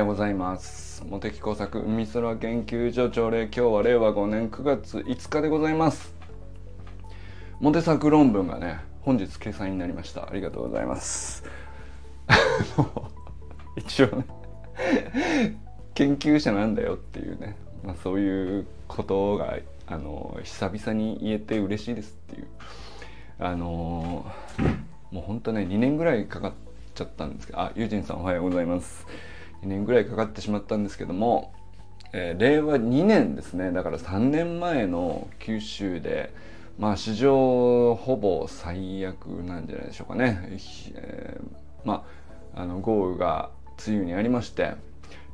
ようございます。茂木工作海空研究所朝礼今日は令和5年9月5日でございます。モテ作論文がね本日掲載になりました。ありがとうございます。一応ね研究者なんだよっていうね、まあ、そういうことがあの久々に言えて嬉しいですっていう。あのもうほんとね2年ぐらいかかっちゃったんですけどあユージンさんおはようございます。2年ぐらいかかってしまったんですけども、えー、令和2年ですね。だから3年前の九州でまあ史上ほぼ最悪なんじゃないでしょうかね、えー、まああの豪雨が梅雨にありまして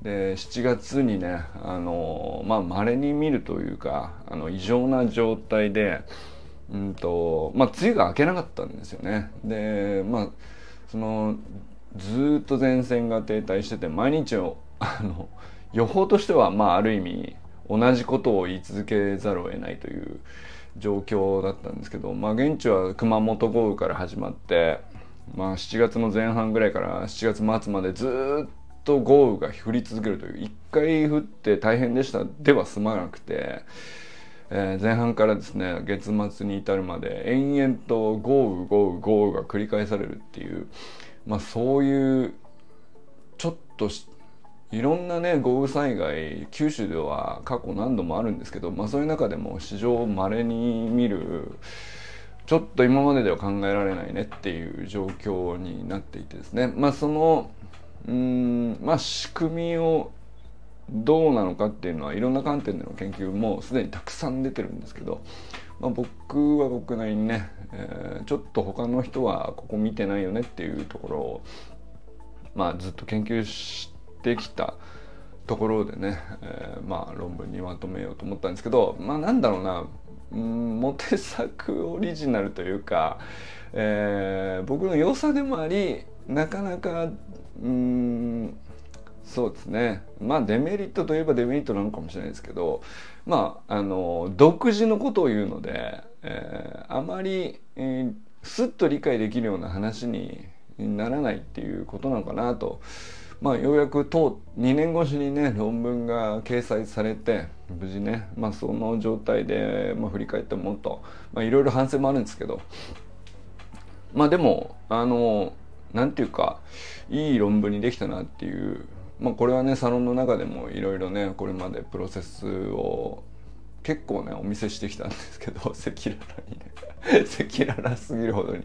で7月にねあのまあ稀に見るというかあの異常な状態でうんとまあ梅雨が明けなかったんですよね。でまあそのずっと前線が停滞してて毎日をあの予報としてはまあある意味同じことを言い続けざるを得ないという状況だったんですけど、まあ、現地は熊本豪雨から始まって、まあ、7月の前半ぐらいから7月末までずっと豪雨が降り続けるという1回降って大変でしたでは済まなくて、えー、前半からですね月末に至るまで延々と豪雨豪雨豪雨が繰り返されるっていうまあ、そういうちょっといろんなね豪雨災害九州では過去何度もあるんですけど、まあ、そういう中でも史上まれに見るちょっと今まででは考えられないねっていう状況になっていてですね。まあそのうんまあ仕組みをどうなのかっていうのはいろんな観点での研究もすでにたくさん出てるんですけど、まあ、僕は僕なりにね、えー、ちょっと他の人はここ見てないよねっていうところを、まあ、ずっと研究してきたところでね、えー、まあ論文にまとめようと思ったんですけどまあなんだろうなうんモテ作オリジナルというか、えー、僕の良さでもありなかなかうんそうですね。まあデメリットといえばデメリットなのかもしれないですけどまああの独自のことを言うので、えー、あまり、えー、すっと理解できるような話にならないっていうことなのかなと。まあ、ようやくと2年越しにね論文が掲載されて無事ね、まあ、その状態で、まあ、振り返ってもっといろいろ反省もあるんですけどまあでもあのなんていうかいい論文にできたなっていうまあ、これはねサロンの中でもいろいろねこれまでプロセスを結構ねお見せしてきたんですけど 赤裸々にね。赤裸々すぎるほどに。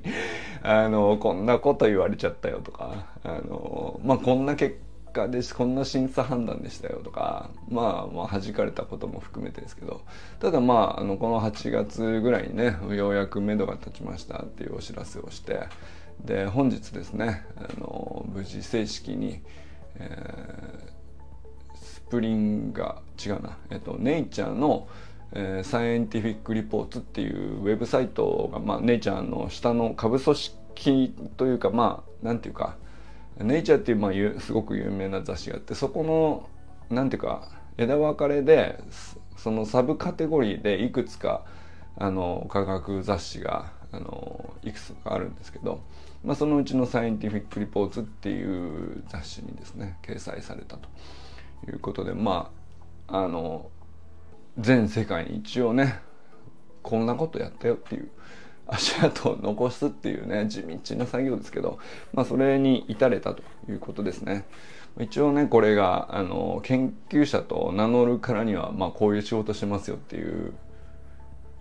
あのこんなこと言われちゃったよとかあのまあこんな結果でこんな審査判断でしたよとかまあまあ弾かれたことも含めてですけどただまああのこの8月ぐらいにねようやく目処が立ちましたっていうお知らせをしてで本日ですねあの無事正式にえー、 Springer 違うな、えっと、 Nature の、えー、 Scientific Reports っていうウェブサイトが、まあ、ネイチャーの下の下部組織というかまあなんていうかネイチャーっていう、まあ、すごく有名な雑誌があってそこのなんていうか枝分かれでそのサブカテゴリーでいくつかあの科学雑誌があのいくつかあるんですけど、まあ、そのうちの「サイエンティフィック・リポーツ」っていう雑誌にですね掲載されたということでまああの全世界に一応ねこんなことやったよっていう足跡を残すっていうね地道な作業ですけど、まあ、それに至れたということですね。一応ねこれがあの研究者と名乗るからには、まあ、こういう仕事しますよっていう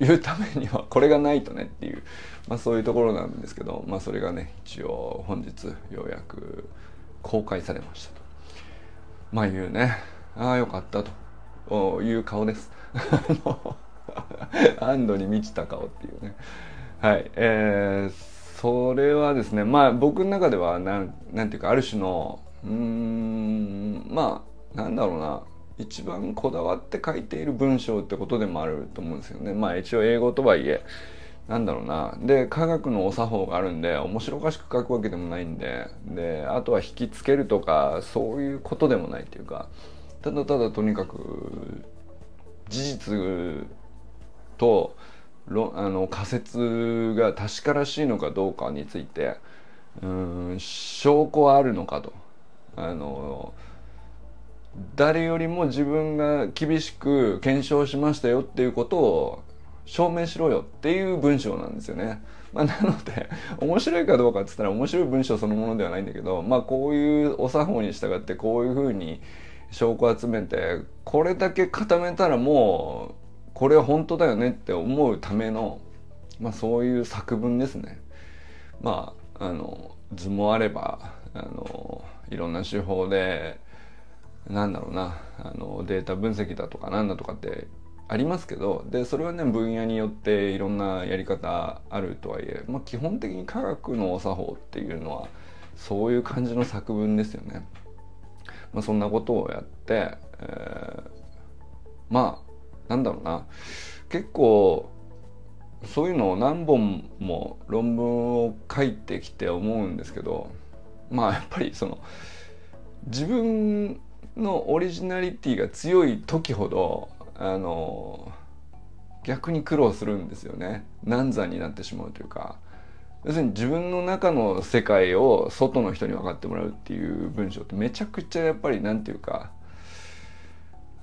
いうためにはこれがないとねっていう、まあ、そういうところなんですけど、まあ、それがね一応本日ようやく公開されましたと。まあいうねああよかったと。いう顔です。安堵に満ちた顔っていうね。はいえー、それはですねまあ僕の中ではなんなんていうかある種のうんまあなんだろうな。一番こだわって書いている文章ってことでもあると思うんですよね。まあ一応英語とはいえなんだろうな。で科学のお作法があるんで面白おかしく書くわけでもないんで。であとは引きつけるとかそういうことでもないっていうか。ただただとにかく事実とあの仮説が確からしいのかどうかについてうん証拠はあるのかと。あの誰よりも自分が厳しく検証しましたよっていうことを証明しろよっていう文章なんですよね。まあ、なので面白いかどうかっつったら面白い文章そのものではないんだけど、まあ、こういうお作法に従ってこういうふうに証拠を集めてこれだけ固めたらもうこれは本当だよねって思うための、まあ、そういう作文ですね。まああの図もあればあのいろんな手法でなんだろうなあのデータ分析だとかなんだとかってありますけどでそれはね分野によっていろんなやり方あるとはいえ、まあ、基本的に科学の作法っていうのはそういう感じの作文ですよね。まあ、そんなことをやって、えー、まあなんだろうな結構そういうのを何本も論文を書いてきて思うんですけどまあやっぱりその自分のオリジナリティが強い時ほどあの逆に苦労するんですよね。難産になってしまうというか。要するに自分の中の世界を外の人に分かってもらうっていう文章ってめちゃくちゃやっぱりなんていうか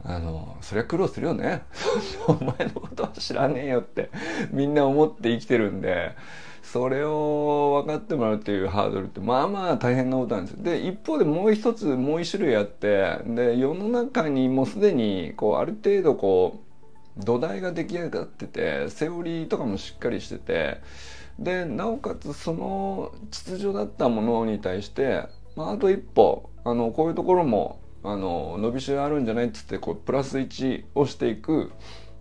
あのそりゃ苦労するよね。お前のことは知らねえよってみんな思って生きてるんで。それを分かってもらうっていうハードルってまあまあ大変なことなんですよ。で一方でもう一つもう一種類あってで世の中にもうすでにこうある程度こう土台が出来上がっててセオリーとかもしっかりしててでなおかつその秩序だったものに対して、まあ、あと一歩あのこういうところもあの伸びしろあるんじゃないっつってこうプラス1をしていく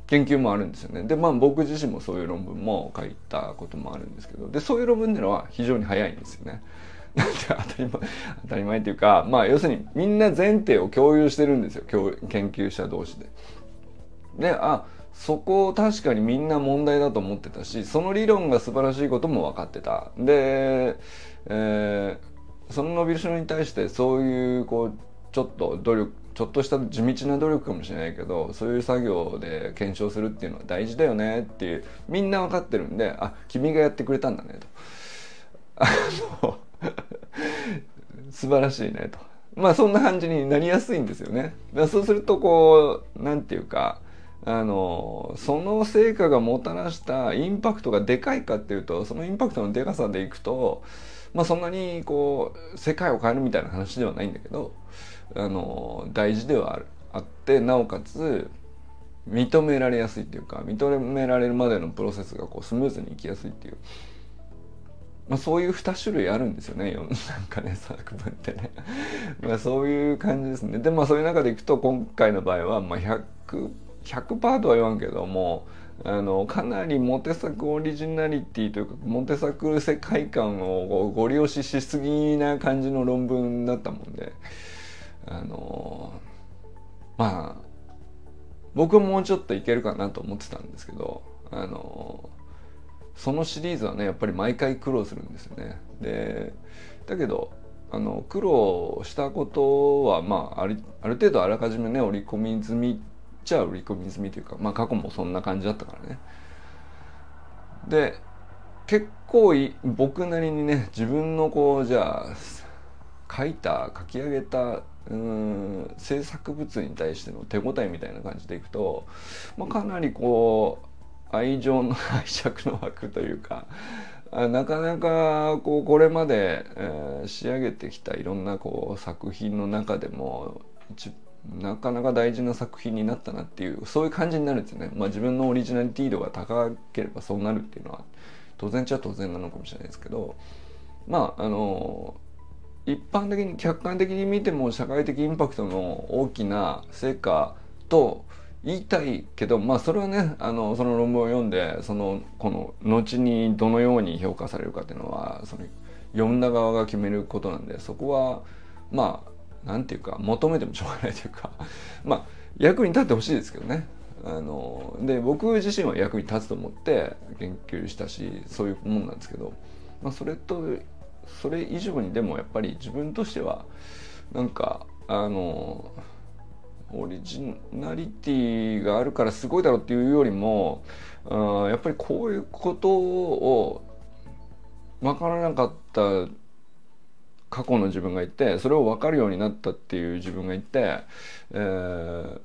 研究もあるんですよね。でまあ僕自身もそういう論文も書いたこともあるんですけどでそういう論文っていうのは非常に早いんですよね。なんて当たり前 当たり前っていうかまあ要するにみんな前提を共有してるんですよ研究者同士で。であそこを確かにみんな問題だと思ってたしその理論が素晴らしいことも分かってた。で、えー、その伸びしろに対してそういうこうちょっと努力ちょっとした地道な努力かもしれないけどそういう作業で検証するっていうのは大事だよねっていうみんな分かってるんであ君がやってくれたんだねと。あの素晴らしいねと。まあそんな感じになりやすいんですよね。そうするとこうなんていうかあのその成果がもたらしたインパクトがでかいかっていうとそのインパクトのでかさでいくとまあそんなにこう世界を変えるみたいな話ではないんだけどあの大事ではあるあってなおかつ認められやすいっていうか認められるまでのプロセスがこうスムーズにいきやすいっていう、まあ、そういう2種類あるんですよね。なんかね作文ってね。まあそういう感じですね。でまあそういう中でいくと今回の場合は、まあ100、100%とは言わんけどもあのかなりモテ作オリジナリティというかモテ作世界観をご利用ししすぎな感じの論文だったもんで。あのまあ僕もうちょっといけるかなと思ってたんですけどあのそのシリーズはねやっぱり毎回苦労するんですよね。でだけどあの苦労したことはまああるある程度あらかじめね織り込み済みっちゃ織り込み済みというかまあ過去もそんな感じだったからね。で結構僕なりにね自分のこうじゃあ書いた書き上げたうん制作物に対しての手応えみたいな感じでいくと、まあ、かなりこう愛情の 愛着の枠というかなかなかこうこれまで、えー、仕上げてきたいろんなこう作品の中でもなかなか大事な作品になったなっていうそういう感じになるんですよね。まあ、自分のオリジナリティ度が高ければそうなるっていうのは当然っちゃ当然なのかもしれないですけどまああの一般的に客観的に見ても社会的インパクトの大きな成果と言いたいけどまあそれはねあのその論文を読んでそのこの後にどのように評価されるかっていうのはその読んだ側が決めることなんでそこはまあなんていうか求めてもしょうがないというか まあ役に立ってほしいですけどね。あので僕自身は役に立つと思って研究したしそういうもんなんですけど、まあ、それとそれ以上にでもやっぱり自分としてはなんかあのオリジナリティがあるからすごいだろうっていうよりもあやっぱりこういうことを分からなかった過去の自分がいてそれを分かるようになったっていう自分がいて、えー、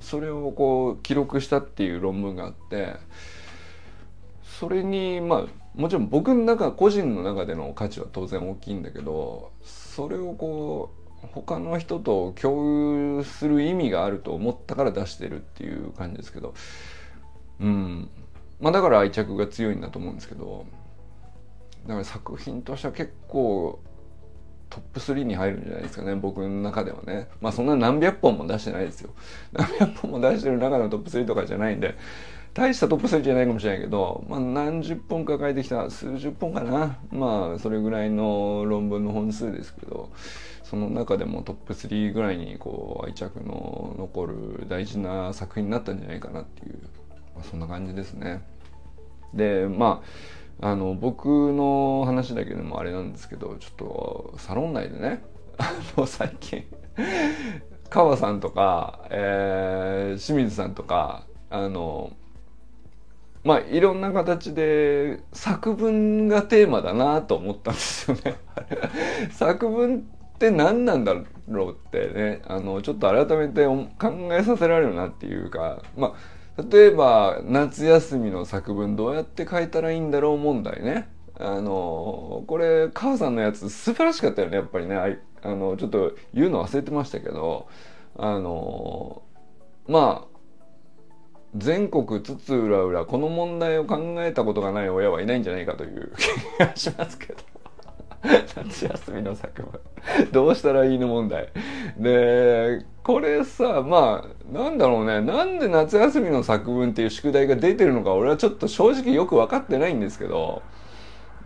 それをこう記録したっていう論文があってそれにまあもちろん僕の中個人の中での価値は当然大きいんだけどそれをこう他の人と共有する意味があると思ったから出してるっていう感じですけどうん。まあだから愛着が強いんだと思うんですけどだから作品としては結構トップ3に入るんじゃないですかね僕の中ではね。まあそんな何百本も出してないですよ。何百本も出してる中のトップ3とかじゃないんで大したトップ3じゃないかもしれないけど、まあ、何十本か書いてきた数十本かなまあそれぐらいの論文の本数ですけどその中でもトップ3ぐらいにこう愛着の残る大事な作品になったんじゃないかなっていう、まあ、そんな感じですね。でまああの僕の話だけでもあれなんですけどちょっとサロン内でね あの最近川さんとか、えー、清水さんとかあのまあいろんな形で作文がテーマだなと思ったんですよね。作文って何なんだろうってねあのちょっと改めて考えさせられるなっていうかまあ例えば夏休みの作文どうやって書いたらいいんだろう問題ね。あのこれ母さんのやつ素晴らしかったよねやっぱりね。あのちょっと言うの忘れてましたけどあのまあ全国津々浦々この問題を考えたことがない親はいないんじゃないかという 気がしますけど。夏休みの作文。どうしたらいいの問題。でこれさまあなんだろうね。なんで夏休みの作文っていう宿題が出てるのか俺はちょっと正直よく分かってないんですけど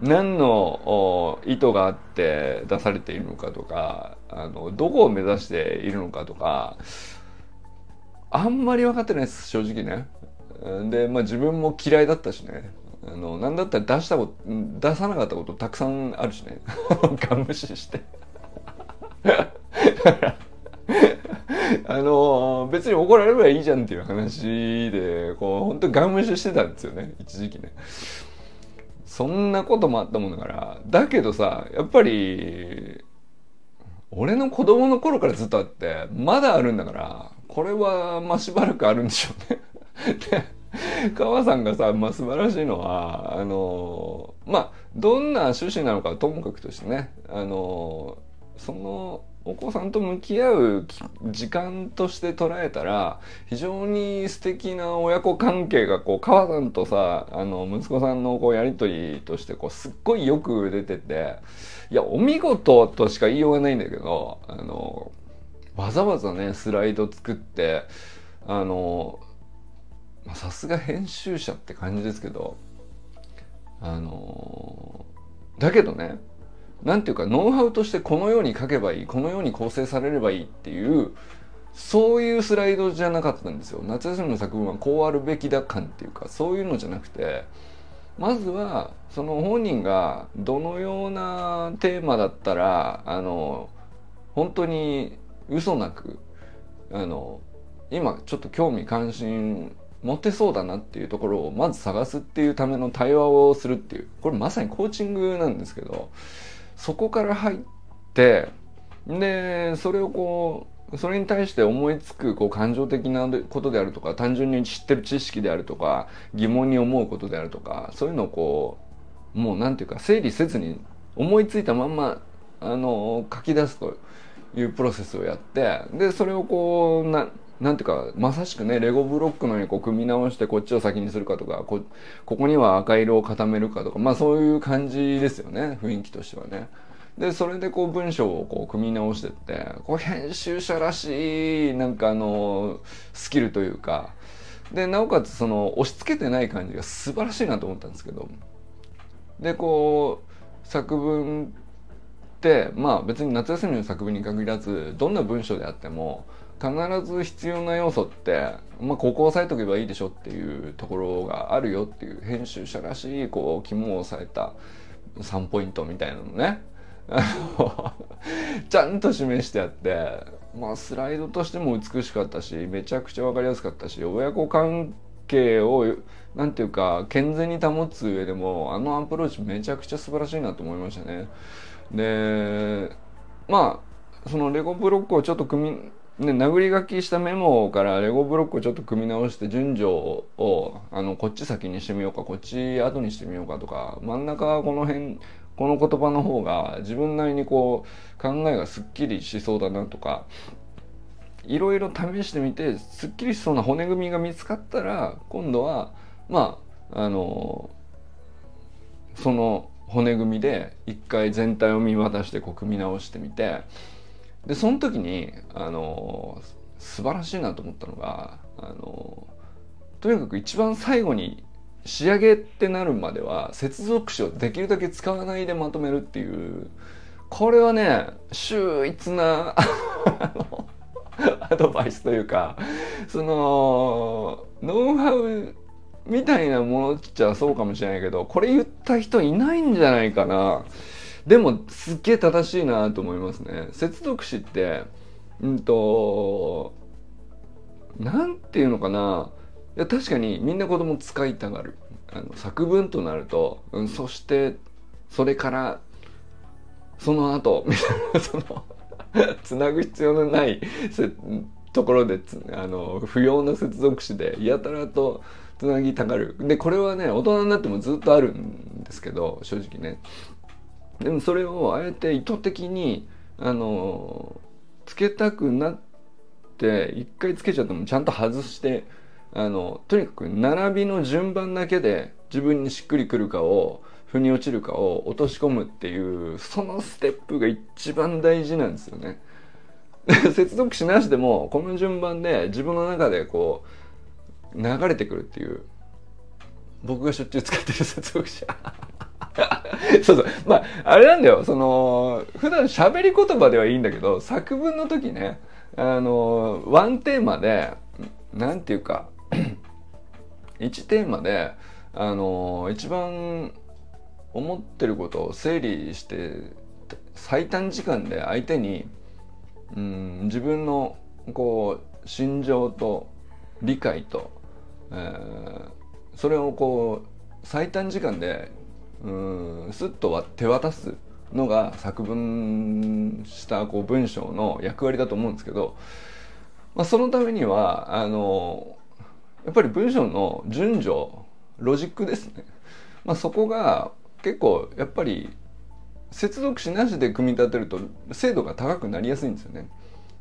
何の意図があって出されているのかとかあのどこを目指しているのかとかあんまり分かってないです正直ね。でまあ自分も嫌いだったしね。あのなんだったら出したこと出さなかったことたくさんあるしね。ガン無視して。あの別に怒られればいいじゃんっていう話でこう本当ガン無視してたんですよね。一時期ね。そんなこともあったもんだから。だけどさやっぱり俺の子供の頃からずっとあってまだあるんだからこれはまあしばらくあるんでしょうね。で 川さんがさ、まあ、素晴らしいのはあのまあどんな趣旨なのかともかくとしてねあのそのお子さんと向き合う時間として捉えたら非常に素敵な親子関係がこう母さんとさあの息子さんのこうやり取りとしてこうすっごいよく出てていやお見事としか言いようがないんだけどあのわざわざねスライド作ってあのさすが編集者って感じですけどあのだけどねなんていうかノウハウとしてこのように書けばいいこのように構成されればいいっていうそういうスライドじゃなかったんですよ。夏休みの作文はこうあるべきだ感っていうかそういうのじゃなくてまずはその本人がどのようなテーマだったらあの本当に嘘なくあの今ちょっと興味関心持てそうだなっていうところをまず探すっていうための対話をするっていうこれまさにコーチングなんですけどそこから入ってでそれをこうそれに対して思いつくこう感情的なことであるとか単純に知ってる知識であるとか疑問に思うことであるとかそういうのをこうもう何て言うか整理せずに思いついたまんまあの書き出すと。いうプロセスをやってでそれをこうななんていうかまさしくねレゴブロックのようにこう組み直してこっちを先にするかとかこここには赤色を固めるかとかまあそういう感じですよね雰囲気としてはね。でそれでこう文章をこう組み直してってこう編集者らしいなんかあのスキルというかでなおかつその押し付けてない感じが素晴らしいなと思ったんですけどでこう作文まあ別に夏休みの作文に限らずどんな文章であっても必ず必要な要素って、まあ、ここを押さえとけばいいでしょっていうところがあるよっていう編集者らしいこう肝を押さえた3ポイントみたいなのね ちゃんと示してあってまあスライドとしても美しかったしめちゃくちゃ分かりやすかったし親子関係をなんていうか健全に保つ上でもあのアプローチめちゃくちゃ素晴らしいなと思いましたね。でまあそのレゴブロックをちょっと組み、ね、殴り書きしたメモからレゴブロックをちょっと組み直して順序をあのこっち先にしてみようかこっち後にしてみようかとか真ん中はこの辺この言葉の方が自分なりにこう考えがすっきりしそうだなとかいろいろ試してみてすっきりしそうな骨組みが見つかったら今度はまああのその骨組みで一回全体を見渡してこう組み直してみてでその時にあの素晴らしいなと思ったのがあのとにかく一番最後に仕上げってなるまでは接続詞をできるだけ使わないでまとめるっていうこれはね秀逸なアドバイスというかそのノウハウみたいなものっちゃそうかもしれないけどこれ言った人いないんじゃないかな。でもすっげえ正しいなと思いますね。接続詞ってうんとなんていうのかな。いや確かにみんな子供使いたがる。あの作文となると、うん、そしてそれからその後みたいな そのつなぐ必要のないところであの不要な接続詞でやたらとつなぎたがるでこれはね大人になってもずっとあるんですけど正直ねでもそれをあえて意図的にあのつけたくなって一回つけちゃってもちゃんと外してあのとにかく並びの順番だけで自分にしっくりくるかを腑に落ちるかを落とし込むっていうそのステップが一番大事なんですよね。接続詞なしでもこの順番で自分の中でこう流れてくるっていう。僕がしょっちゅう使ってる接続詞そうそう。まああれなんだよ。その普段喋り言葉ではいいんだけど作文の時ねあのワンテーマでなんていうか 1テーマであの一番思ってることを整理して最短時間で相手にうん自分のこう心情と理解と、えー、それをこう最短時間でうんスッと手渡すのが作文したこう文章の役割だと思うんですけど、まあ、そのためにはあのやっぱり文章の順序ロジックですね、まあ、そこが結構やっぱり接続詞なしで組み立てると精度が高くなりやすいんですよね。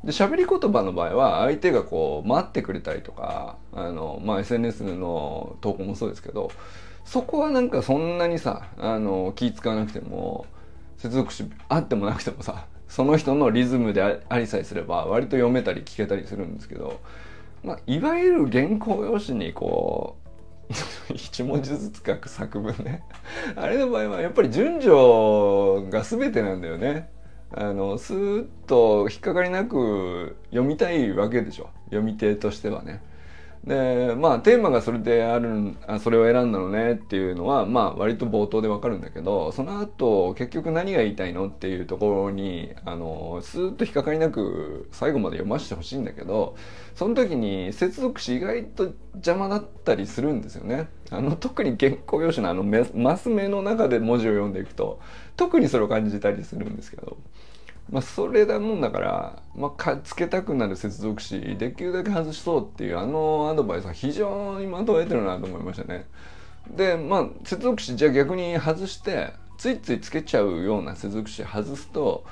で喋り言葉の場合は相手がこう待ってくれたりとかあの、まあ、SNS の投稿もそうですけどそこはなんかそんなにさあの気使わなくても接続詞あってもなくてもさその人のリズムでありさえすれば割と読めたり聞けたりするんですけど、まあ、いわゆる原稿用紙にこう一文字ずつ書く作文ねあれの場合はやっぱり順序が全てなんだよね。あのスーッと引っかかりなく読みたいわけでしょ読み手としてはね。でまあテーマがそれであるあそれを選んだのねっていうのはまあ割と冒頭でわかるんだけどその後結局何が言いたいのっていうところにあのスーッと引っかかりなく最後まで読ませてほしいんだけどその時に接続詞意外と邪魔だったりするんですよね。あの特に原稿用紙のあのマス目の中で文字を読んでいくと特にそれを感じたりするんですけど。まあ、それだもんだから、まあ、かつけたくなる接続詞できるだけ外しそうっていうあのアドバイスは非常にまとえてるなと思いましたね。でまあ接続詞じゃあ逆に外してついついつけちゃうような接続詞外すと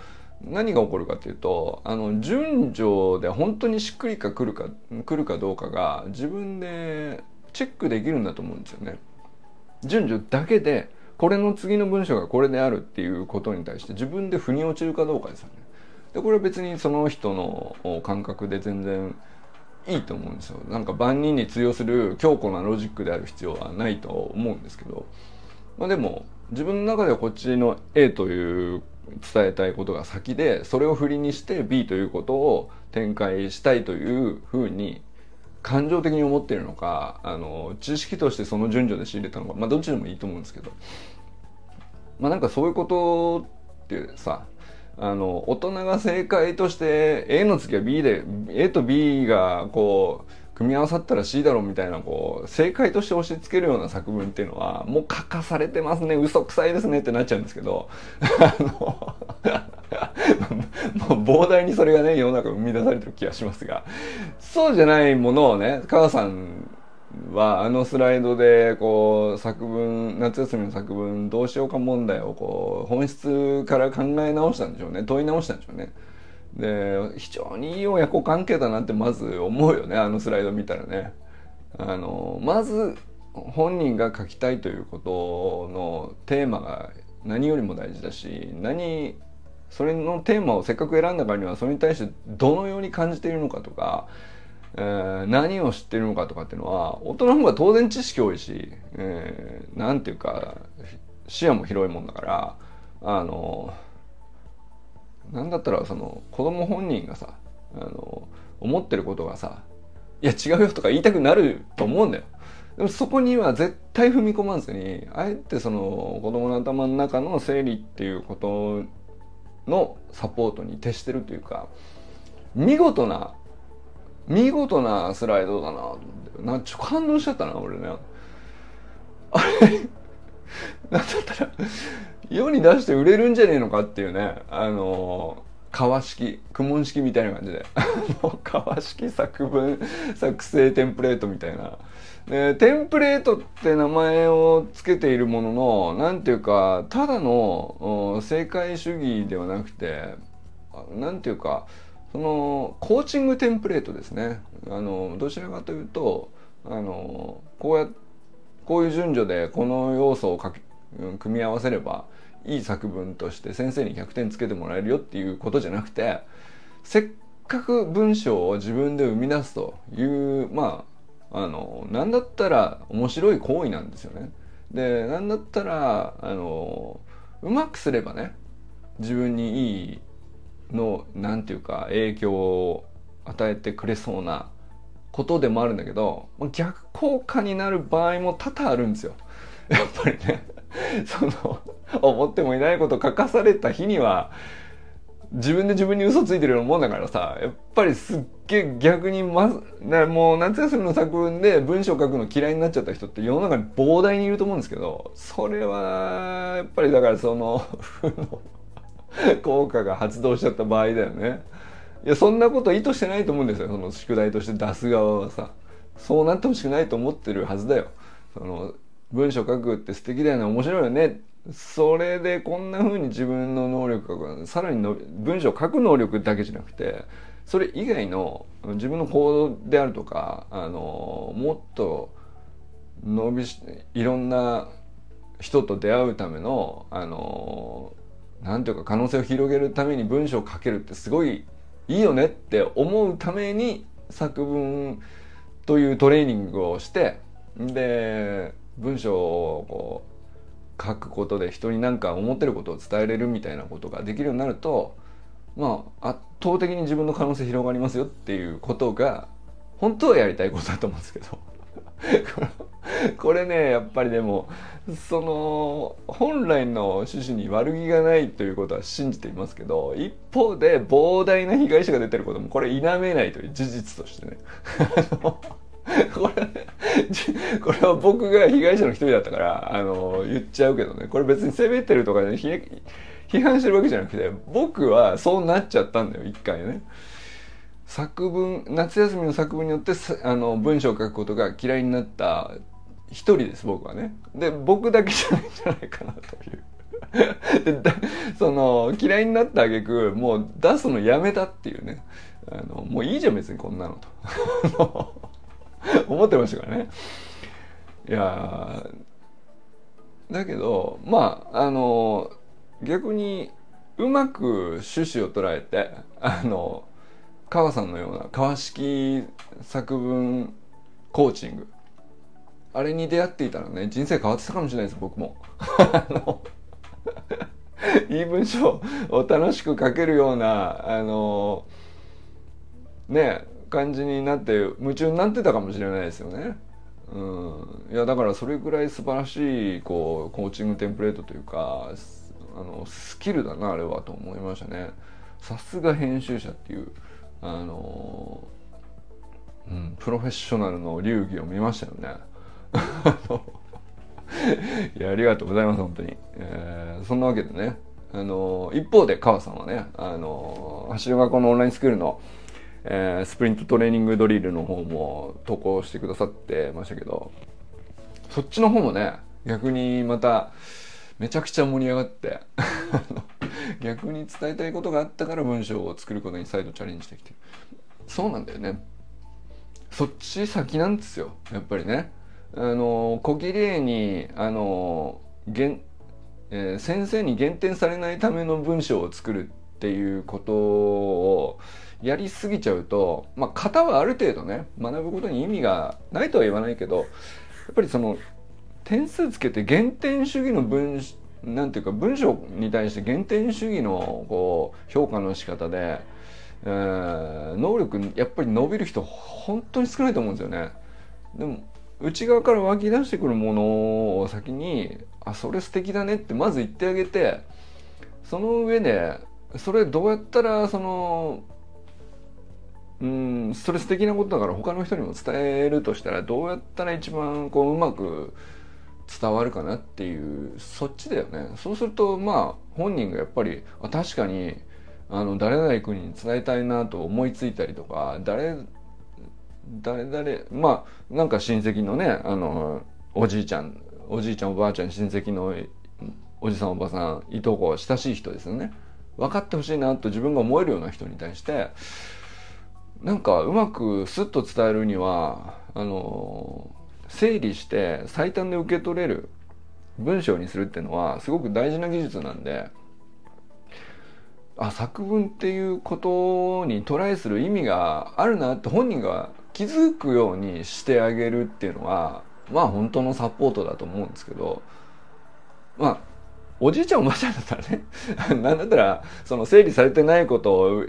何が起こるかというとあの順序で本当にしっくりかくるか来るかどうかが自分でチェックできるんだと思うんですよね。順序だけでこれの次の文章がこれであるっていうことに対して自分で腑に落ちるかどうかですよね。でこれは別にその人の感覚で全然いいと思うんですよ。なんか万人に通用する強固なロジックである必要はないと思うんですけど、まあ、でも自分の中ではこっちの A という伝えたいことが先でそれを振りにして B ということを展開したいというふうに感情的に思っているのかあの知識としてその順序で仕入れたのかまあどっちでもいいと思うんですけどまあなんかそういうことってさあの大人が正解として A の次は B で A と B がこう組み合わさったら C だろうみたいなこう正解として押し付けるような作文っていうのはもう書かされてますね。嘘くさいですねってなっちゃうんですけど。あの 膨大にそれがね世の中生み出されてる気がしますが。そうじゃないものをね母さんはあのスライドでこう作文夏休みの作文どうしようか問題をこう本質から考え直したんでしょうね問い直したんでしょうね。で非常にいい親子関係だなってまず思うよねあのスライド見たらね。あのまず本人が書きたいということのテーマが何よりも大事だし何それのテーマをせっかく選んだからにはそれに対してどのように感じているのかとか、えー、何を知ってるのかとかっていうのは大人の方が当然知識多いし、えー、ていうか視野も広いもんだからあのなんだったらその子供本人がさあの思ってることがさいや違うよとか言いたくなると思うんだよ。でもそこには絶対踏み込まずにあえてその子供の頭の中の整理っていうことのサポートに徹してるというか見事な見事なスライドだなと思って。なちょ感動しちゃったな俺ね。あれ なんだったら世に出して売れるんじゃねえのかっていうね。あの川式苦問式みたいな感じで。川式作文作成テンプレートみたいな。でテンプレートって名前を付けているものの何ていうかただの正解主義ではなくて何ていうかそのコーチングテンプレートですねあのどちらかというとあのこうやこういう順序でこの要素をかけ組み合わせればいい作文として先生に100点つけてもらえるよっていうことじゃなくてせっかく文章を自分で生み出すというまああの何だったら面白い行為なんですよね。で何だったらあのうまくすればね自分にいいの何て言うか影響を与えてくれそうなことでもあるんだけど逆効果になる場合も多々あるんですよ。やっぱりね その思ってもいないこと書かされた日には自分で自分に嘘ついてるようなもんだからさやっぱりすっげえ逆にまもう夏休みの作文で文章書くの嫌いになっちゃった人って世の中に膨大にいると思うんですけどそれはやっぱりだからその 効果が発動しちゃった場合だよね。いやそんなこと意図してないと思うんですよその宿題として出す側はさそうなってほしくないと思ってるはずだよ。その文章書くって素敵だよね面白いよねそれでこんな風に自分の能力がさらにの文章を書く能力だけじゃなくてそれ以外の自分の行動であるとかあのもっと伸びしいろんな人と出会うためのあのなんていうか可能性を広げるために文章を書けるってすごいいいよねって思うために作文というトレーニングをしてで文章をこう書くことで人に何か思ってることを伝えれるみたいなことができるようになるとまあ圧倒的に自分の可能性広がりますよっていうことが本当はやりたいことだと思うんですけど。これねやっぱりでもその本来の趣旨に悪気がないということは信じていますけど一方で膨大な被害者が出てることもこれ否めないという事実としてね これ、これは僕が被害者の一人だったから、あの、言っちゃうけどね、これ別に責めてるとかね、批判してるわけじゃなくて、僕はそうなっちゃったんだよ、一回ね。作文、夏休みの作文によって、あの、文章を書くことが嫌いになった一人です、僕はね。で、僕だけじゃないんじゃないかなという。でその嫌いになった挙句もう出すのやめたっていうねあのもういいじゃん別にこんなのと 思ってましたからね。いやだけどまああの逆にうまく趣旨を捉えてあの川さんのような川式作文コーチングあれに出会っていたらね人生変わってたかもしれないです僕も。いい文章を楽しく書けるようなあのね感じになって夢中になってたかもしれないですよね。うん、いやだからそれぐらい素晴らしいこうコーチングテンプレートというかあのスキルだなあれはと思いましたね。さすが編集者っていうあのうん、プロフェッショナルの流儀を見ましたよね。いやありがとうございます本当に、えー、そんなわけでねあの一方で川さんはねあの走る学校のオンラインスクールの、えー、スプリントトレーニングドリルの方も投稿してくださってましたけどそっちの方もね逆にまためちゃくちゃ盛り上がって 逆に伝えたいことがあったから文章を作ることに再度チャレンジできてる。そうなんだよね。そっち先なんですよやっぱりね。あの小綺麗にあのげえー、先生に減点されないための文章を作るっていうことをやりすぎちゃうとまあ型はある程度ね学ぶことに意味がないとは言わないけどやっぱりその点数つけて減点主義の文なんていうか文章に対して減点主義のこう評価の仕方で、えー、能力やっぱり伸びる人本当に少ないと思うんですよね。でも内側から湧き出してくるものを先に「あそれ素敵だね」ってまず言ってあげてその上でそれどうやったらそのうんそれ素敵なことだから他の人にも伝えるとしたらどうやったら一番こううまく伝わるかなっていうそっちだよね。そうするとまあ本人がやっぱりあ確かにあの誰々君に伝えたいなと思いついたりとか誰誰々まあなんか親戚のねあのおじいちゃんおじいちゃんおばあちゃん親戚のおじさんおばさんいとこ親しい人ですよね。分かってほしいなと自分が思えるような人に対してなんかうまくスッと伝えるにはあの整理して最短で受け取れる文章にするっていうのはすごく大事な技術なんであ作文っていうことにトライする意味があるなって本人が気づくようにしてあげるっていうのはまあ本当のサポートだと思うんですけどまあおじいちゃんおばあちゃんだったらね なんだったらその整理されてないことを、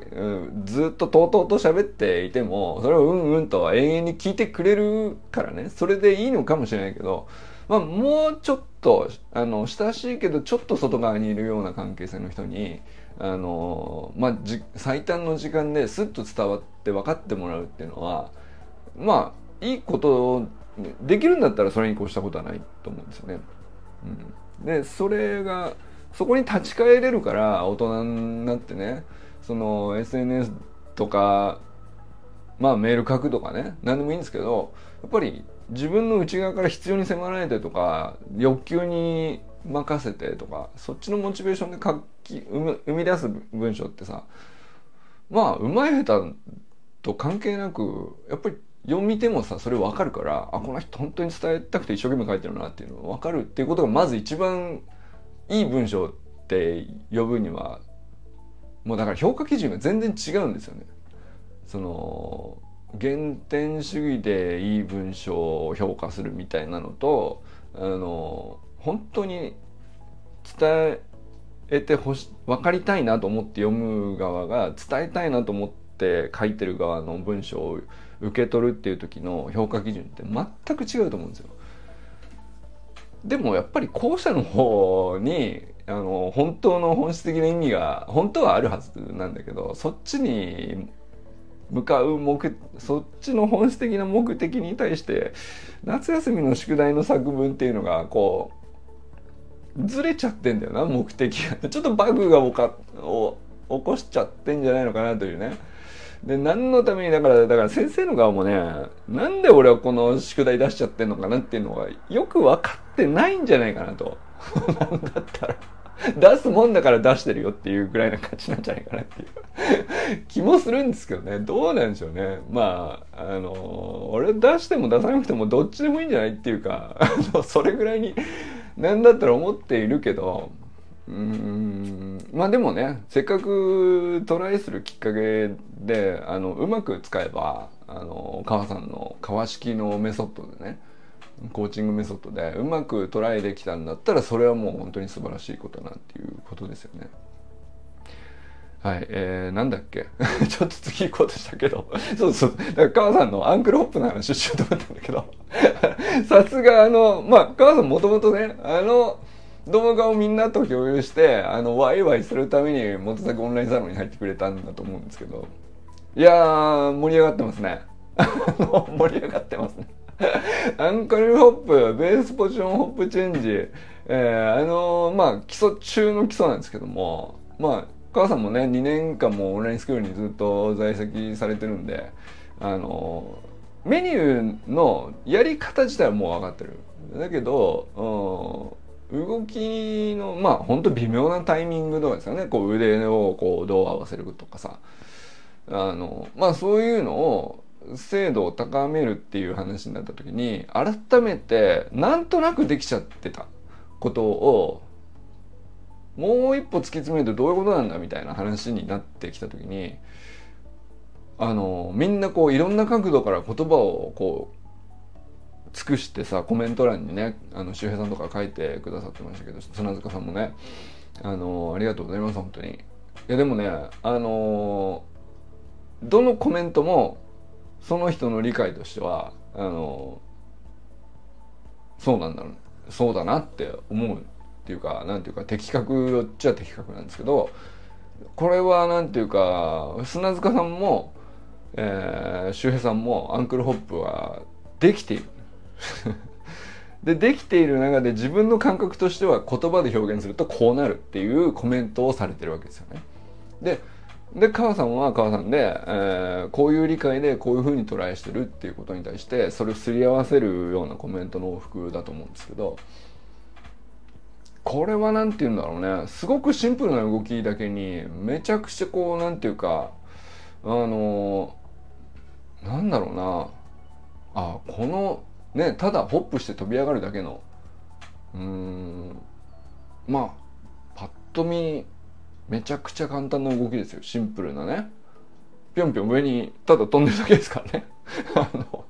ずっととうとうと喋っていてもそれをうんうんと永遠に聞いてくれるからねそれでいいのかもしれないけど、まあ、もうちょっとあの親しいけどちょっと外側にいるような関係性の人にあの、まあ、最短の時間ですっと伝わって分かってもらうっていうのはまあいいことできるんだったらそれに越したことはないと思うんですよね。うん、でそれがそこに立ち返れるから大人になってねその SNS とかまあメール書くとかね何でもいいんですけどやっぱり自分の内側から必要に迫られてとか欲求に任せてとかそっちのモチベーションで書き生み出す文章ってさまあうまい下手と関係なくやっぱり読み手もさそれ分かるからあこの人本当に伝えたくて一生懸命書いてるなっていうの分かるっていうことがまず一番いい文章って呼ぶにはもうだから評価基準が全然違うんですよね。その原点主義でいい文章を評価するみたいなのとあの本当に伝えてほし分かりたいなと思って読む側が伝えたいなと思って書いてる側の文章を受け取るっていう時の評価基準って全く違うと思うんですよ。でもやっぱり後者の方にあの本当の本質的な意味が本当はあるはずなんだけどそっちに向かう目そっちの本質的な目的に対して夏休みの宿題の作文っていうのがこうずれちゃってんだよな目的がちょっとバグがおかを起こしちゃってんじゃないのかなというね。で何のためにだからだから先生の側もねなんで俺はこの宿題出しちゃってんのかなっていうのがよく分かってないんじゃないかなと。なんだったら出すもんだから出してるよっていうぐらいな感じなんじゃないかなっていう。気もするんですけどね。どうなんでしょうね。まああの俺出しても出さなくてもどっちでもいいんじゃないっていうかそれぐらいになんだったら思っているけどうん。まあでもねせっかくトライするきっかけであのうまく使えばあの川さん。の川式のメソッドでねコーチングメソッドでうまくトライできたん。だったらそれはもう本当に素晴らしいことなん。ていうことですよね。はい、えー、なん。だっけちょっと次行こうとしたけどそうそうだから川さん。のアンクルホップの話しようと思ったん。だけどさすがあのまあ川さん。もともとねあの動画をみんなと共有してあのワイワイするために元崎オンラインサロンに入ってくれたんだと思うんですけど。いやー盛り上がってますね。盛り上がってますね。 ankle hop base position hop change、えー、あのー、まあ基礎中の基礎なんですけども。まあ母さんもね2年間もオンラインスクールにずっと在籍されてるんであの、メニューのやり方自体はもう分かってる。だけど、うん動きのまあ本当微妙なタイミングとかですよね。こう腕をこうどう合わせるとかさ。あのまあそういうのを精度を高めるっていう話になった時に改めてなんとなくできちゃってたことをもう一歩突き詰めるとどういうことなんだみたいな話になってきた時にあのみんなこういろんな角度から言葉をこう尽くしてさコメント欄にねあの周平さんとか書いてくださってましたけど砂塚さんもねあのありがとうございます本当に。いやでもねあのどのコメントもその人の理解としてはあのそうなんだろうそうだなって思うっていうかなんていうか的確っちゃ的確なんですけどこれはなんていうか砂塚さんも、えー、周平さんもアンクルホップはできている。でできている中で自分の感覚としては言葉で表現するとこうなるっていうコメントをされてるわけですよね。でで母さんは母さんで、えー、こういう理解でこういうふうにトライしてるっていうことに対してそれをすり合わせるようなコメントの往復だと思うんですけどこれは何て言うんだろうねすごくシンプルな動きだけにめちゃくちゃこう何て言うかあのなんだろうなあこのねただホップして飛び上がるだけの。うん。まあパッと見めちゃくちゃ簡単な動きですよ。シンプルなね。ぴょんぴょん上にただ飛んでるだけですからね。あの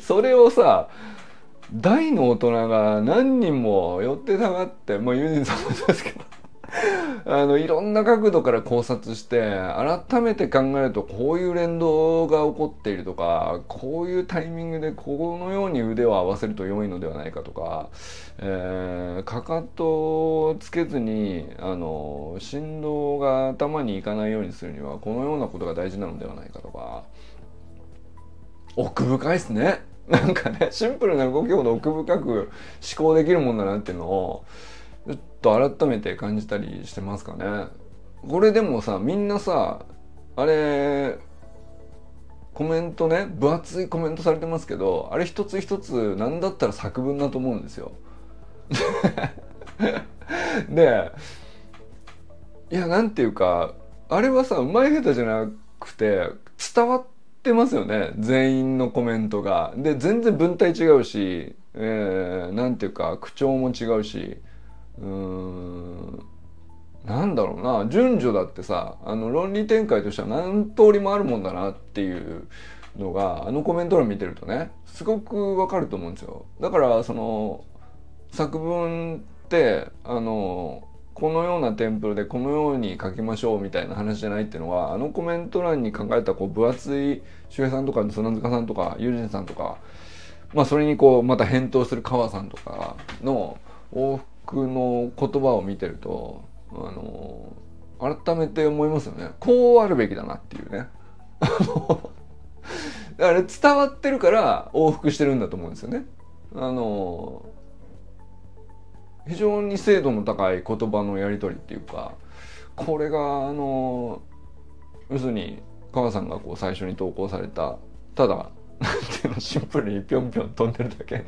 それをさ大の大人が何人も寄ってたがってまあユニさんもですけど。あのいろんな角度から考察して改めて考えるとこういう連動が起こっているとかこういうタイミングでこのように腕を合わせると良いのではないかとか、えー、かかとをつけずにあの振動が頭にいかないようにするにはこのようなことが大事なのではないかとか奥深いですね。なんかねシンプルな動きほど奥深く思考できるもんだなっていうのをちょっと改めて感じたりしてますかね。これでもさみんなさあれコメントね分厚いコメントされてますけどあれ一つ一つ何だったら作文だと思うんですよ。でいやなんていうかあれはさうまい下手じゃなくて伝わってますよね全員のコメントが。で全然文体違うし、えー、なんていうか口調も違うしうーん。なんだろうな。順序だってさあの論理展開としては何通りもあるもんだなっていうのがあのコメント欄見てるとねすごくわかると思うんですよ。だからその作文ってあのこのようなテンプルでこのように書きましょうみたいな話じゃないっていうのはあのコメント欄に考えたこう分厚い周平さんとか砂塚さんとかユージンさんとかまあそれにこうまた返答する川さんとかの往復の言葉を見てるとあの改めて思いますよね。こうあるべきだなっていうね。だから伝わってるから往復してるんだと思うんですよね。あの非常に精度の高い言葉のやり取りっていうかこれがあの要するに川さんがこう最初に投稿されたただなんていうのシンプルにぴょんぴょん飛んでるだけの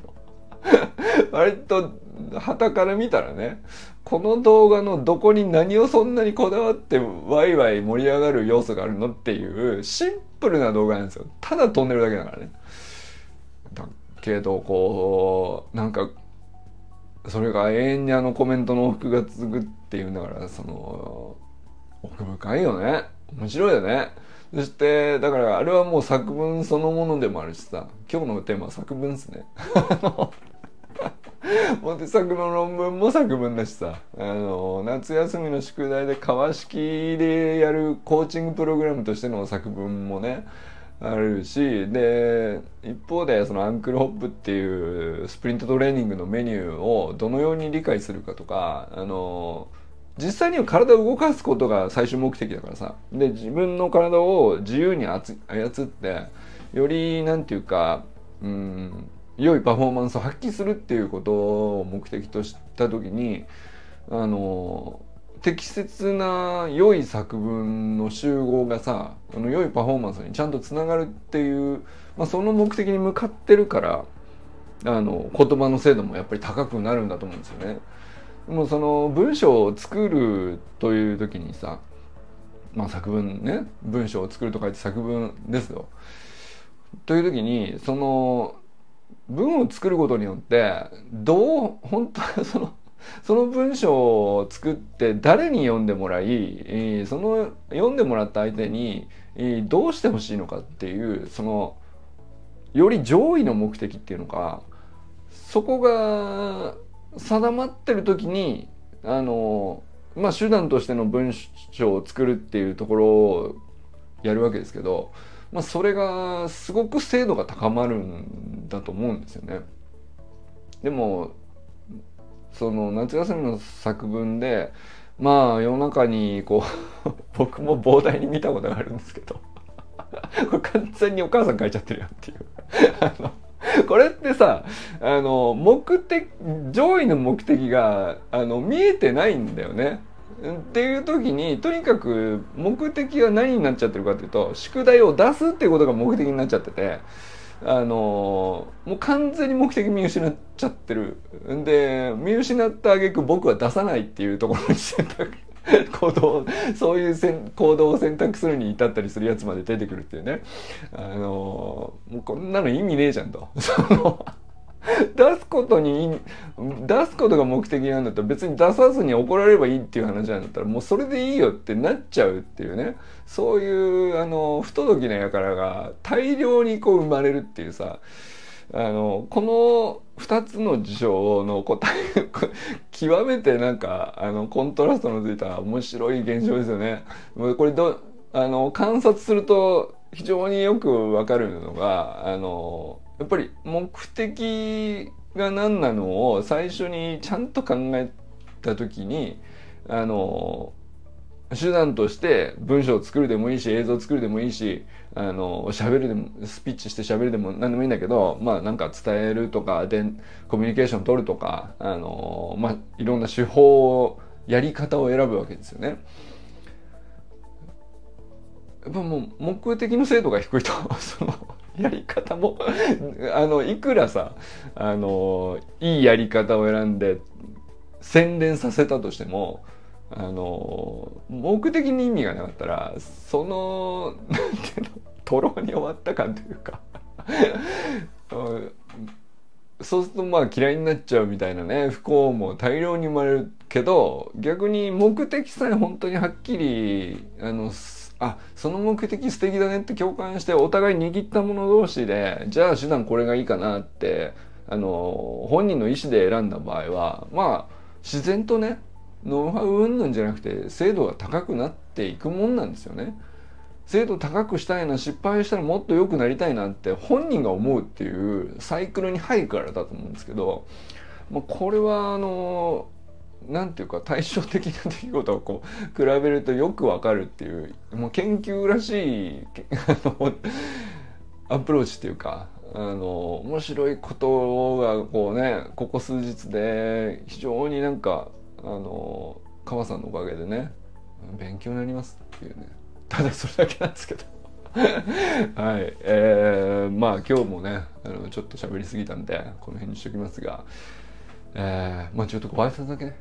割と旗から見たらねこの動画のどこに何をそんなにこだわってワイワイ盛り上がる要素があるのっていうシンプルな動画なんですよ。ただ飛んでるだけだからね。だけどこうなんかそれが永遠にあのコメントの往復が続くっていうんだからその奥深いよね。面白いよね。そしてだからあれはもう作文そのものでもあるしさ今日のテーマは作文ですね。モテ作の論文も作文だしさ。あの夏休みの宿題で川式でやるコーチングプログラムとしての作文もねあるし。で一方でそのアンクルホップっていうスプリントトレーニングのメニューをどのように理解するかとかあの実際には体を動かすことが最終目的だからさ。で自分の体を自由に操ってよりなんていうかうん良いパフォーマンスを発揮するっていうことを目的とした時にあの適切な良い作文の集合がさあの良いパフォーマンスにちゃんとつながるっていう、まあ、その目的に向かってるからあの言葉の精度もやっぱり高くなるんだと思うんですよね。もうその文章を作るという時にさ、まあ、作文ね文章を作ると書いて作文ですよ。という時にその文を作ることによってどう本当その その文章を作って誰に読んでもらいその読んでもらった相手にどうしてほしいのかっていうそのより上位の目的っていうのかそこが定まってる時にあのまあ手段としての文章を作るっていうところをやるわけですけど、まあ、それがすごく精度が高まるんだと思うんですよね。でもその夏休みの作文でまあ世の中にこう 僕も膨大に見たことがあるんですけどこれ完全にお母さん書いちゃってるやんっていう あのこれってさあの目的上位の目的があの見えてないんだよね。っていう時にとにかく目的は何になっちゃってるかっていうと宿題を出すっていうことが目的になっちゃっててあのもう完全に目的見失っちゃってるんで見失った挙句僕は出さないっていうところに選択行動そういう行動を選択するに至ったりするやつまで出てくるっていうねあのもうこんなの意味ねえじゃんと。その出すことに出すことが目的なんだったら別に出さずに怒られればいいっていう話なんだったらもうそれでいいよってなっちゃうっていうねそういうあの不届きな輩が大量にこう生まれるっていうさあのこの2つの事象の答え 極めてなんかあのコントラストのついた面白い現象ですよね。これどあの観察すると非常によくわかるのがあのやっぱり目的が何なのを最初にちゃんと考えた時にあの手段として文章を作るでもいいし映像を作るでもいいしあの喋るでもスピーチして喋るでも何でもいいんだけどまあなんか伝えるとかでコミュニケーション取るとかあのまあいろんな手法をやり方を選ぶわけですよね。やっぱもう目的の精度が低いと そのやり方もあのいくらさあのいいやり方を選んで洗練させたとしてもあの目的に意味がなかったらそのなんていうのとろに終わった感というかそうするとまあ嫌いになっちゃうみたいなね不幸も大量に生まれるけど逆に目的さえ本当にはっきりあのあその目的素敵だねって共感してお互い握った者同士でじゃあ手段これがいいかなってあの本人の意思で選んだ場合はまあ自然とねノウハウ云々じゃなくて精度が高くなっていくもんなんですよね。精度高くしたいな失敗したらもっと良くなりたいなって本人が思うっていうサイクルに入るからだと思うんですけど、まあ、これはあのなんていうか対照的な出来事をこう 比べるとよくわかるっていうもう研究らしいアプローチっていうかあの面白いことがこうねここ数日で非常になんかあの川さんのおかげでね勉強になりますっていうね。ただそれだけなんですけど。はい。えー、まあ今日もねあのちょっと喋りすぎたんでこの辺にしときますが。えー、まあちょっとご挨拶だけね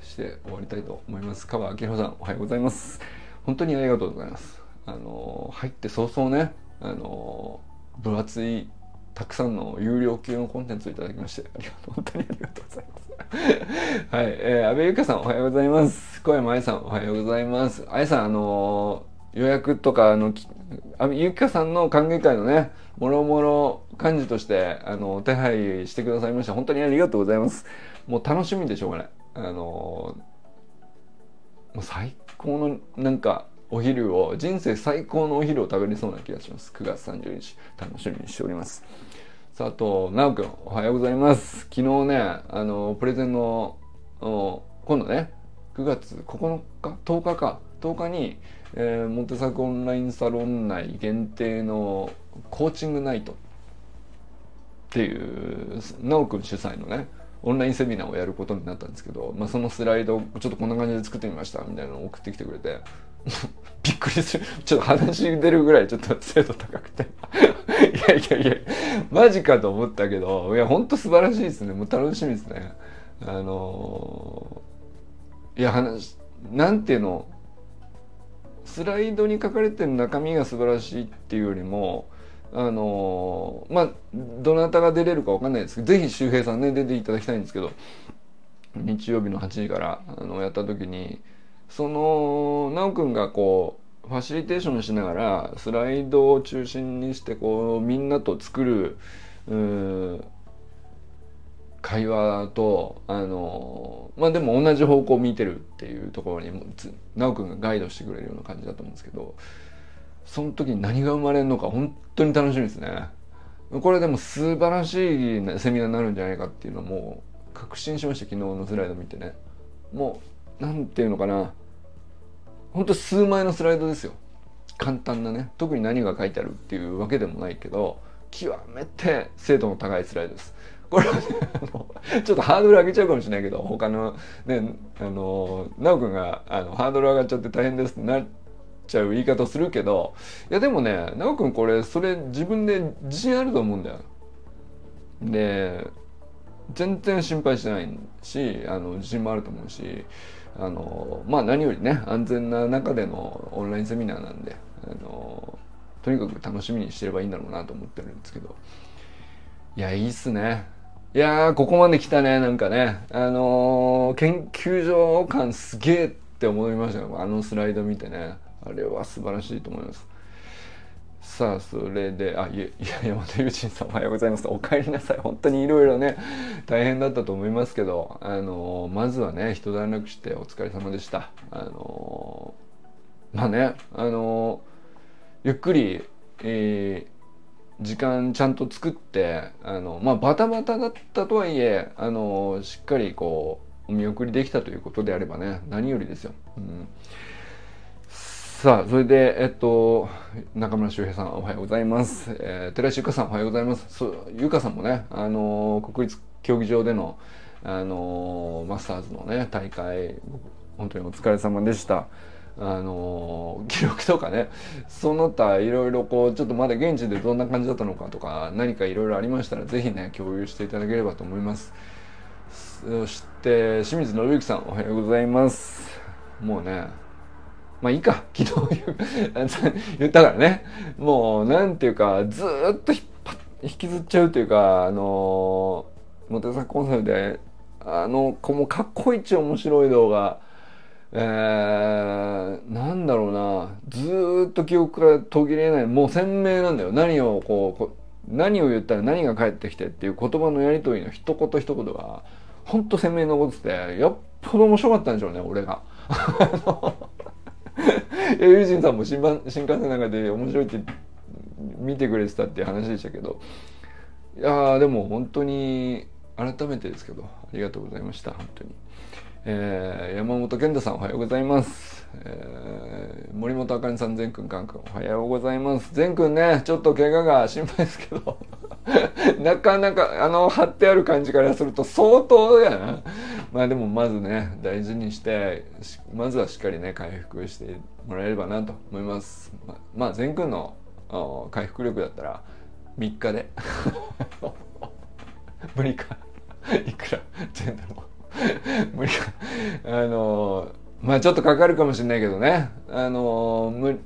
して終わりたいと思います。川明宏さんおはようございます。本当にありがとうございます。あの入って早々ねあの分厚いたくさんの有料級のコンテンツをいただきましてありがとう本当にありがとうございます。はい、えー、安倍ゆかさんおはようございます。小山愛さんおはようございます。愛さんあの予約とかあのゆきかさんの歓迎会のねもろもろ幹事としてあの手配してくださいました。本当にありがとうございます。もう楽しみでしょうがないあのもう最高のなんかお昼を人生最高のお昼を食べれそうな気がします。9月30日楽しみにしております。佐藤直君おはようございます。昨日ねあのプレゼンの今度ね9月9日？10日か。10日に、えー、モテサクオンラインサロン内限定のコーチングナイトっていう直くん主催のねオンラインセミナーをやることになったんですけど、まあ、そのスライドをちょっとこんな感じで作ってみましたみたいなのを送ってきてくれて びっくりする。ちょっと話出るぐらいちょっと精度高くて。いやいやいやマジかと思ったけどいやほんと素晴らしいですね。もう楽しみですね。あのー、いや話なんていうのスライドに書かれてる中身が素晴らしいっていうよりもあのまあどなたが出れるか分かんないですけど是非周平さんね出ていただきたいんですけど日曜日の8時からあのやった時にその奈くんがこうファシリテーションしながらスライドを中心にしてこうみんなと作る会話とあのまあでも同じ方向を見てるっていうところに奈くんがガイドしてくれるような感じだと思うんですけどその時に何が生まれるのか本当に楽しみですね。これでも素晴らしいセミナーになるんじゃないかっていうのも確信しました昨日のスライド見てね。もうなんていうのかな本当数枚のスライドですよ。簡単なね特に何が書いてあるっていうわけでもないけど極めて精度の高いスライドです。これはねちょっとハードル上げちゃうかもしれないけど他のねあの奈くんがあのハードル上がっちゃって大変ですってなっちゃう言い方するけどいやでもね奈くんこれそれ自分で自信あると思うんだよ。で全然心配してないしあの自信もあると思うしあのまあ何よりね安全な中でのオンラインセミナーなんであのとにかく楽しみにしてればいいんだろうなと思ってるんですけど。いやいいっすね。いやここまで来たねなんかね。あのー、研究所感すげえって思いましたよ。あのスライド見てね。あれは素晴らしいと思います。さあそれであいや山田友人さんおはようございます。お帰りなさい。本当にいろいろね大変だったと思いますけどあのまずはね一段落してお疲れ様でした。あのまあねあのゆっくり、えー、時間ちゃんと作ってあのまあバタバタだったとはいえあのしっかりこうお見送りできたということであればね何よりですよ。うん。さあ、それで、えっと、中村修平さんおはようございます。えー、寺石ゆかさんおはようございます。そう、ゆかさんもね、あのー、国立競技場での、あのー、マスターズのね、大会、本当にお疲れ様でした。あの記録とかねその他いろいろこうちょっとまだ現地でどんな感じだったのかとか何かいろいろありましたら是非ね共有していただければと思いますそして清水信之さんおはようございますもうねまあいいか昨日 言ったからね。もうなんていうかずっと引っ張引きずっちゃうというかあのモテサコンサルであの子もかっこいいっち面白い動画。えー、なんだろうな。ずっと記憶が途切れない。もう鮮明なんだよ。何をこう何を言ったら何が返ってきてっていう言葉のやり取りの一言一言がほんと鮮明に残っててやっぽど面白かったんでしょうね俺が。ユージンさんも新新幹線の中で面白いって見てくれてたっていう話でしたけど。いやでも本当に改めてですけどありがとうございました本当に、えー、山本健太さんおはようございます、えー、森本あかりさん善くんかんくんおはようございます。善くんねちょっと怪我が心配ですけど。なかなかあの貼ってある感じからすると相当やな。まあでもまずね大事にしてまずはしっかりね回復してもらえればなと思います。ままあ善くんの回復力だったら3日で。無理か。いくら？全だろう。無理か。あのまあちょっとかかるかもしれないけどね。あのむ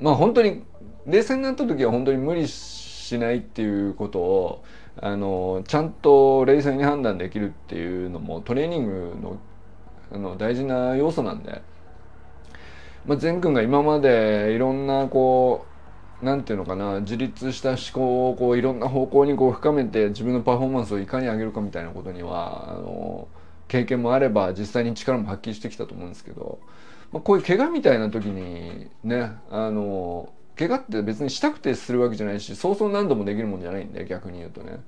まあ本当に冷静になった時は本当に無理ししないっていうことをあのちゃんと冷静に判断できるっていうのもトレーニングのあの大事な要素なんで、まあ、善くんが今までいろんなこうなんていうのかな自立した思考をこういろんな方向にこう深めて自分のパフォーマンスをいかに上げるかみたいなことにはあの経験もあれば実際に力も発揮してきたと思うんですけど、まあ、こういう怪我みたいな時にねあの怪我って別にしたくてするわけじゃないしそうそう何度もできるもんじゃないんで逆に言うとね。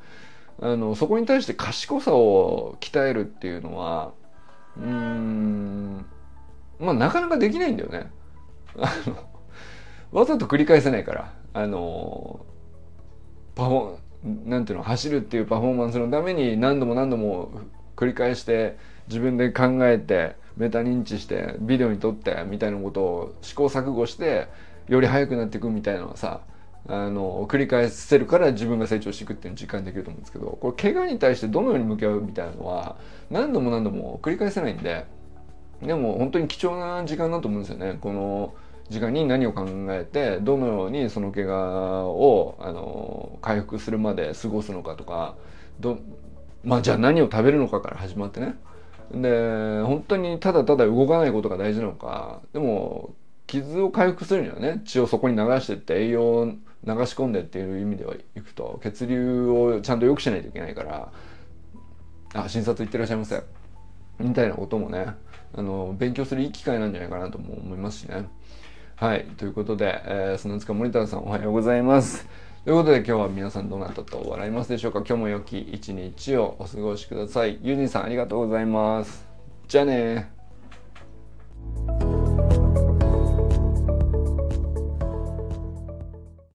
あのそこに対して賢さを鍛えるっていうのはうーんまあなかなかできないんだよね。あのわざと繰り返せないから。あのパフォなんていうの走るっていうパフォーマンスのために何度も何度も繰り返して自分で考えてメタ認知してビデオに撮ってみたいなことを試行錯誤してより速くなっていくみたいなのはさあの繰り返せるから自分が成長していくっていうのを実感できると思うんですけどこれ怪我に対してどのように向き合うみたいなのは何度も何度も繰り返せないんででも本当に貴重な時間だと思うんですよね。この時間に何を考えてどのようにその怪我をあの回復するまで過ごすのかとかどまあじゃあ何を食べるのかから始まってね。で本当にただただ動かないことが大事なのかでも傷を回復するにはね血をそこに流してって栄養を流し込んでっていう意味ではいくと血流をちゃんと良くしないといけないからあ診察行ってらっしゃいませみたいなこともねあの勉強するいい機会なんじゃないかなとも思いますしね。はい。ということで、えー、砂塚森田さんおはようございます。ということで今日は皆さんどなたと笑いますでしょうか？今日も良き一日をお過ごしください。ユージンさんありがとうございます。じゃあね